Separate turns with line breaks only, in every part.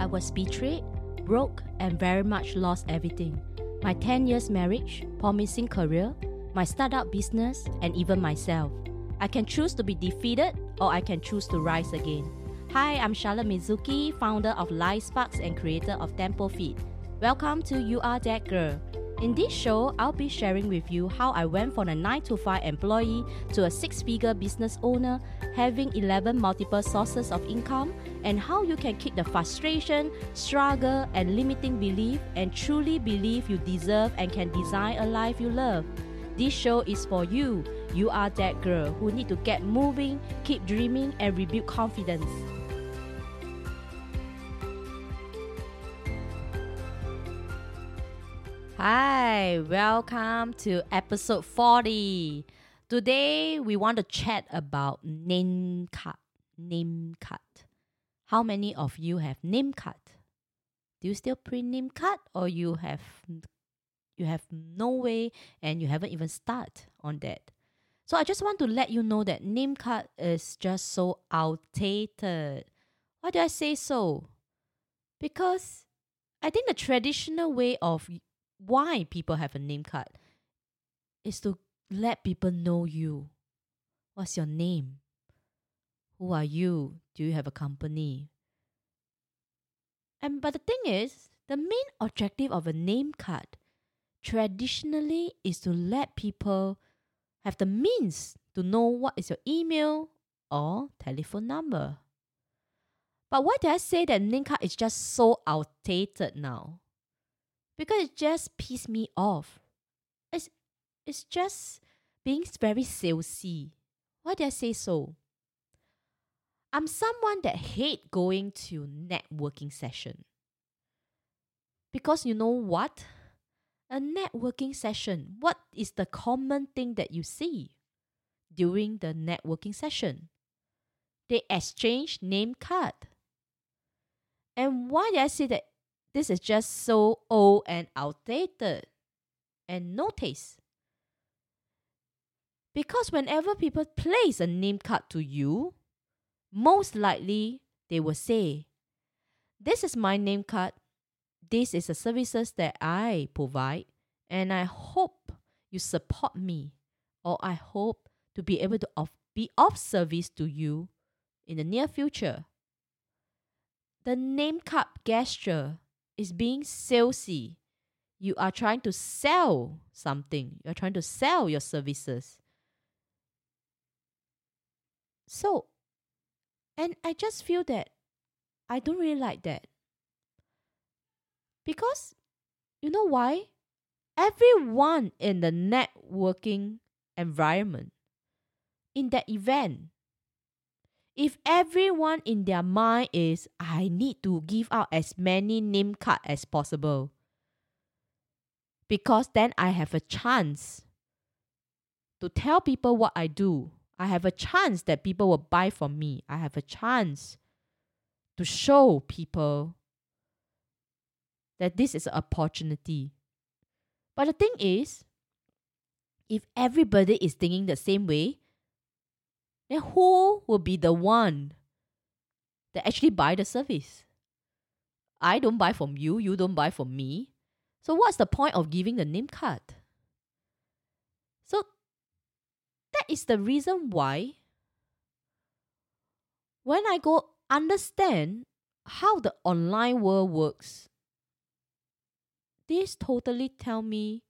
I was betrayed, broke, and very much lost everything. My 10 years marriage, promising career, my startup business, and even myself. I can choose to be defeated or I can choose to rise again. Hi, I'm Charlotte Mizuki, founder of Life Sparks and creator of Tempo Feed. Welcome to You Are That Girl. In this show, I'll be sharing with you how I went from a 9 to 5 employee to a 6 figure business owner, having 11 multiple sources of income, and how you can kick the frustration, struggle, and limiting belief and truly believe you deserve and can design a life you love. This show is for you. You are that girl who need to get moving, keep dreaming, and rebuild confidence. Hi, welcome to episode 40. Today we want to chat about name card. Name card. How many of you have name card? Do you still print name card or you have you have no way and you haven't even start on that? So I just want to let you know that name card is just so outdated. Why do I say so? Because I think the traditional way of why people have a name card is to let people know you. What's your name? Who are you? Do you have a company? And but the thing is, the main objective of a name card traditionally is to let people have the means to know what is your email or telephone number. But why did I say that name card is just so outdated now? Because it just pissed me off. It's it's just being very salesy. Why did I say so? I'm someone that hate going to networking session. Because you know what? A networking session, what is the common thing that you see during the networking session? They exchange name card. And why did I say that this is just so old and outdated and no taste. Because whenever people place a name card to you, most likely they will say, This is my name card. This is the services that I provide, and I hope you support me, or I hope to be able to of, be of service to you in the near future. The name card gesture is being salesy. You are trying to sell something. You're trying to sell your services. So, and I just feel that I don't really like that. Because, you know why? Everyone in the networking environment, in that event, if everyone in their mind is I need to give out as many name card as possible because then I have a chance to tell people what I do. I have a chance that people will buy from me. I have a chance to show people that this is an opportunity. But the thing is, if everybody is thinking the same way, then who will be the one that actually buy the service? I don't buy from you, you don't buy from me. So what's the point of giving the name card? So that is the reason why when I go understand how the online world works, this totally tell me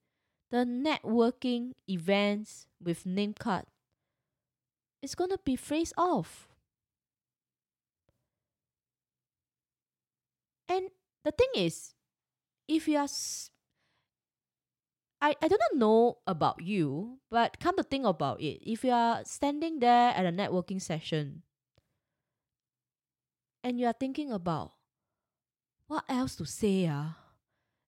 the networking events with name card it's to be phased off. And the thing is, if you are, s- I, I do not know about you, but come to think about it, if you are standing there at a networking session and you are thinking about what else to say, ah,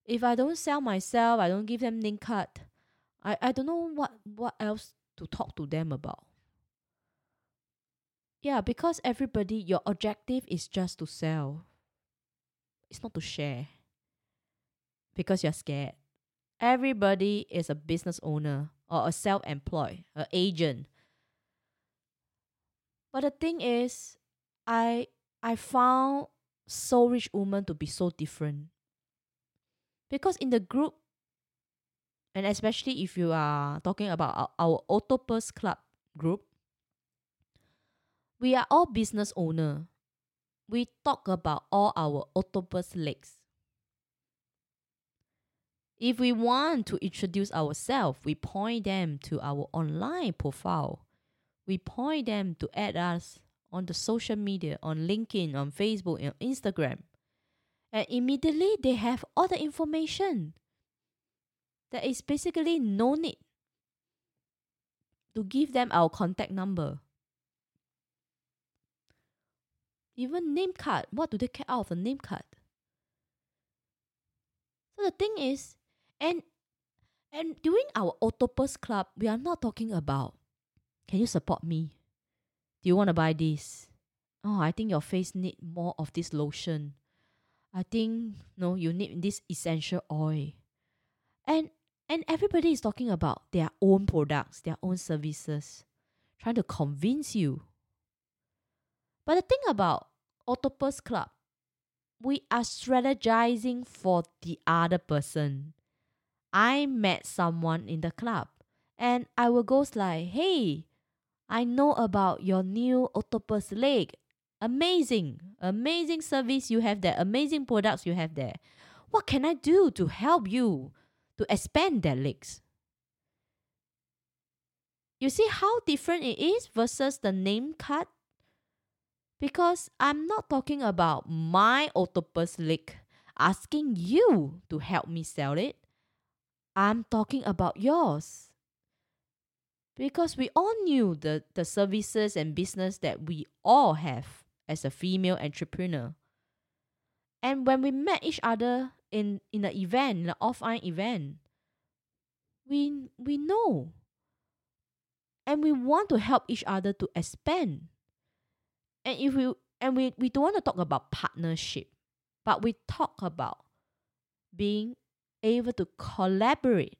if I don't sell myself, I don't give them name card, I, I don't know what, what else to talk to them about. Yeah, because everybody, your objective is just to sell. It's not to share. Because you're scared. Everybody is a business owner or a self employed, an agent. But the thing is, I I found Soul Rich Woman to be so different. Because in the group, and especially if you are talking about our, our Octopus Club group, we are all business owner. We talk about all our octopus legs. If we want to introduce ourselves, we point them to our online profile. We point them to add us on the social media, on LinkedIn, on Facebook, and Instagram. And immediately they have all the information. There is basically no need to give them our contact number. Even name card, what do they get out of a name card? So the thing is, and and during our Octopus Club, we are not talking about can you support me? Do you want to buy this? Oh, I think your face need more of this lotion. I think no, you need this essential oil. And and everybody is talking about their own products, their own services, trying to convince you. But the thing about Octopus Club, we are strategizing for the other person. I met someone in the club and I will go like, hey, I know about your new octopus leg. Amazing, amazing service you have there, amazing products you have there. What can I do to help you to expand their legs? You see how different it is versus the name card? Because I'm not talking about my octopus leg asking you to help me sell it. I'm talking about yours. Because we all knew the, the services and business that we all have as a female entrepreneur. And when we met each other in, in an event, in an offline event, we we know. And we want to help each other to expand. And if we and we, we don't want to talk about partnership, but we talk about being able to collaborate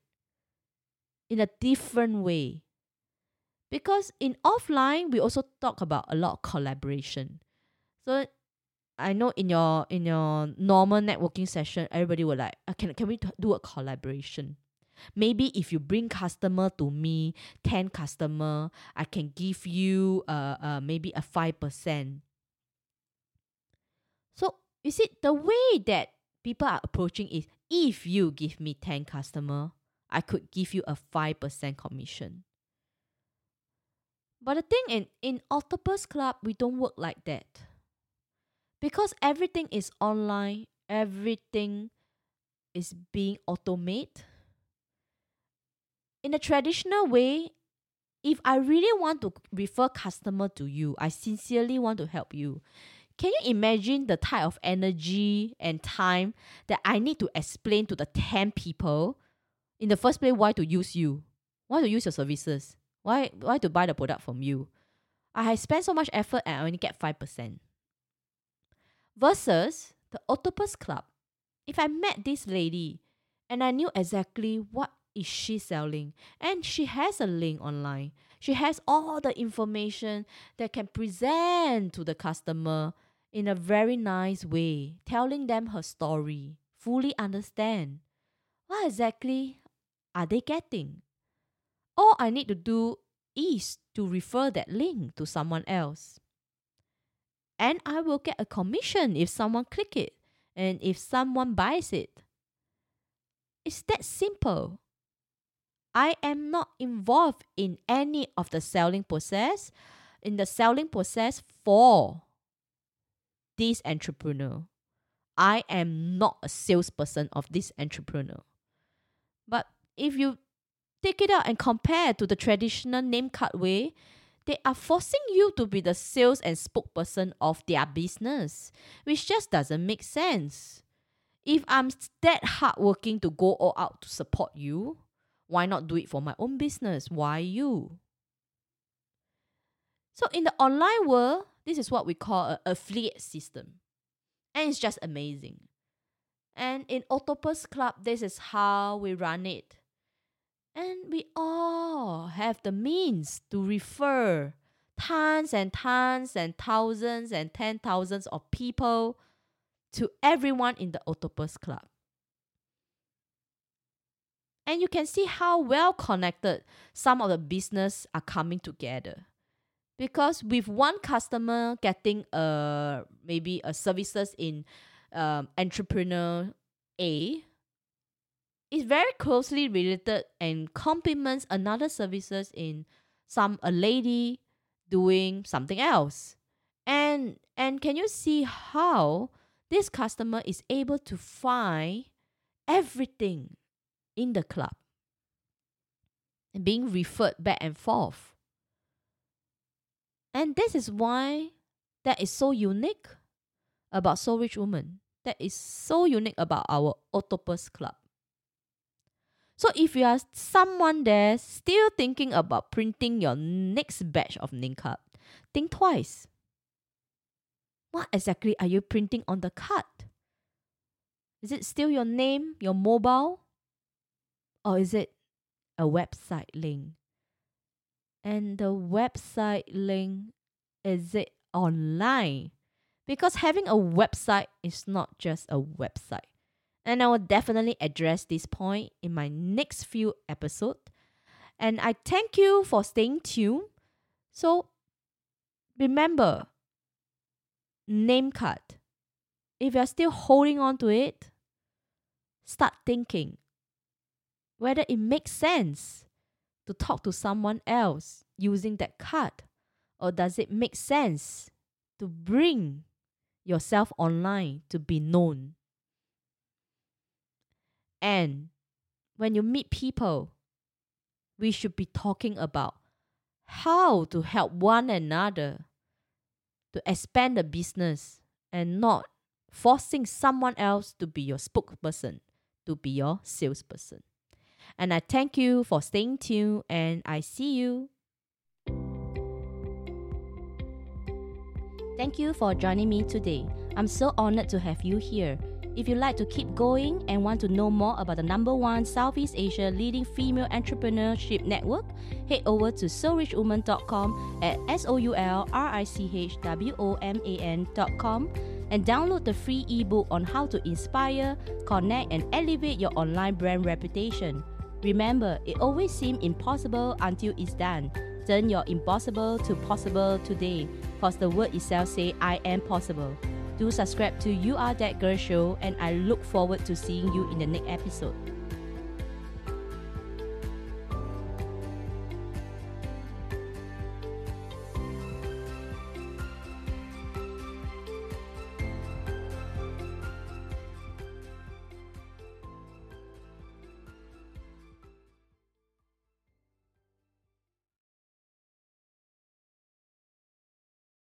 in a different way. Because in offline, we also talk about a lot of collaboration. So I know in your in your normal networking session, everybody will like, uh, can can we do a collaboration? Maybe if you bring customer to me, ten customer, I can give you uh, uh maybe a five percent. So you see the way that people are approaching is if you give me 10 customer, I could give you a 5% commission. But the thing in, in Octopus Club, we don't work like that. Because everything is online, everything is being automated. In a traditional way, if I really want to refer customer to you, I sincerely want to help you. Can you imagine the type of energy and time that I need to explain to the 10 people in the first place why to use you? Why to use your services? Why why to buy the product from you? I have spent so much effort and I only get 5%. Versus the Octopus Club. If I met this lady and I knew exactly what is she selling and she has a link online she has all the information that can present to the customer in a very nice way, telling them her story, fully understand what exactly are they getting. All I need to do is to refer that link to someone else. And I will get a commission if someone click it and if someone buys it. It's that simple. I am not involved in any of the selling process, in the selling process for this entrepreneur. I am not a salesperson of this entrepreneur. But if you take it out and compare to the traditional name card way, they are forcing you to be the sales and spokesperson of their business, which just doesn't make sense. If I'm that hardworking to go all out to support you, why not do it for my own business? Why you? So in the online world, this is what we call an affiliate system. And it's just amazing. And in Octopus Club, this is how we run it. And we all have the means to refer tons and tons and thousands and ten thousands of people to everyone in the Octopus Club. And you can see how well connected some of the business are coming together. Because with one customer getting a maybe a services in um, entrepreneur A, is very closely related and complements another services in some a lady doing something else. And and can you see how this customer is able to find everything in the club and being referred back and forth. And this is why that is so unique about Soul Rich Woman. That is so unique about our Octopus Club. So if you are someone there still thinking about printing your next batch of name card, think twice. What exactly are you printing on the card? Is it still your name, your mobile, or is it a website link? And the website link, is it online? Because having a website is not just a website. And I will definitely address this point in my next few episodes. And I thank you for staying tuned. So remember, name card. If you're still holding on to it, start thinking whether it makes sense to talk to someone else using that card or does it make sense to bring yourself online to be known and when you meet people we should be talking about how to help one another to expand the business and not forcing someone else to be your spokesperson, to be your salesperson. And I thank you for staying tuned and I see you. Thank you for joining me today. I'm so honored to have you here. If you'd like to keep going and want to know more about the number one Southeast Asia leading female entrepreneurship network, head over to soulrichwoman.com at S O U L R I C H W O M A N.com and download the free ebook on how to inspire, connect, and elevate your online brand reputation. Remember, it always seems impossible until it's done. Turn your impossible to possible today, cause the word itself say I am possible. Do subscribe to You Are That Girl show and I look forward to seeing you in the next episode.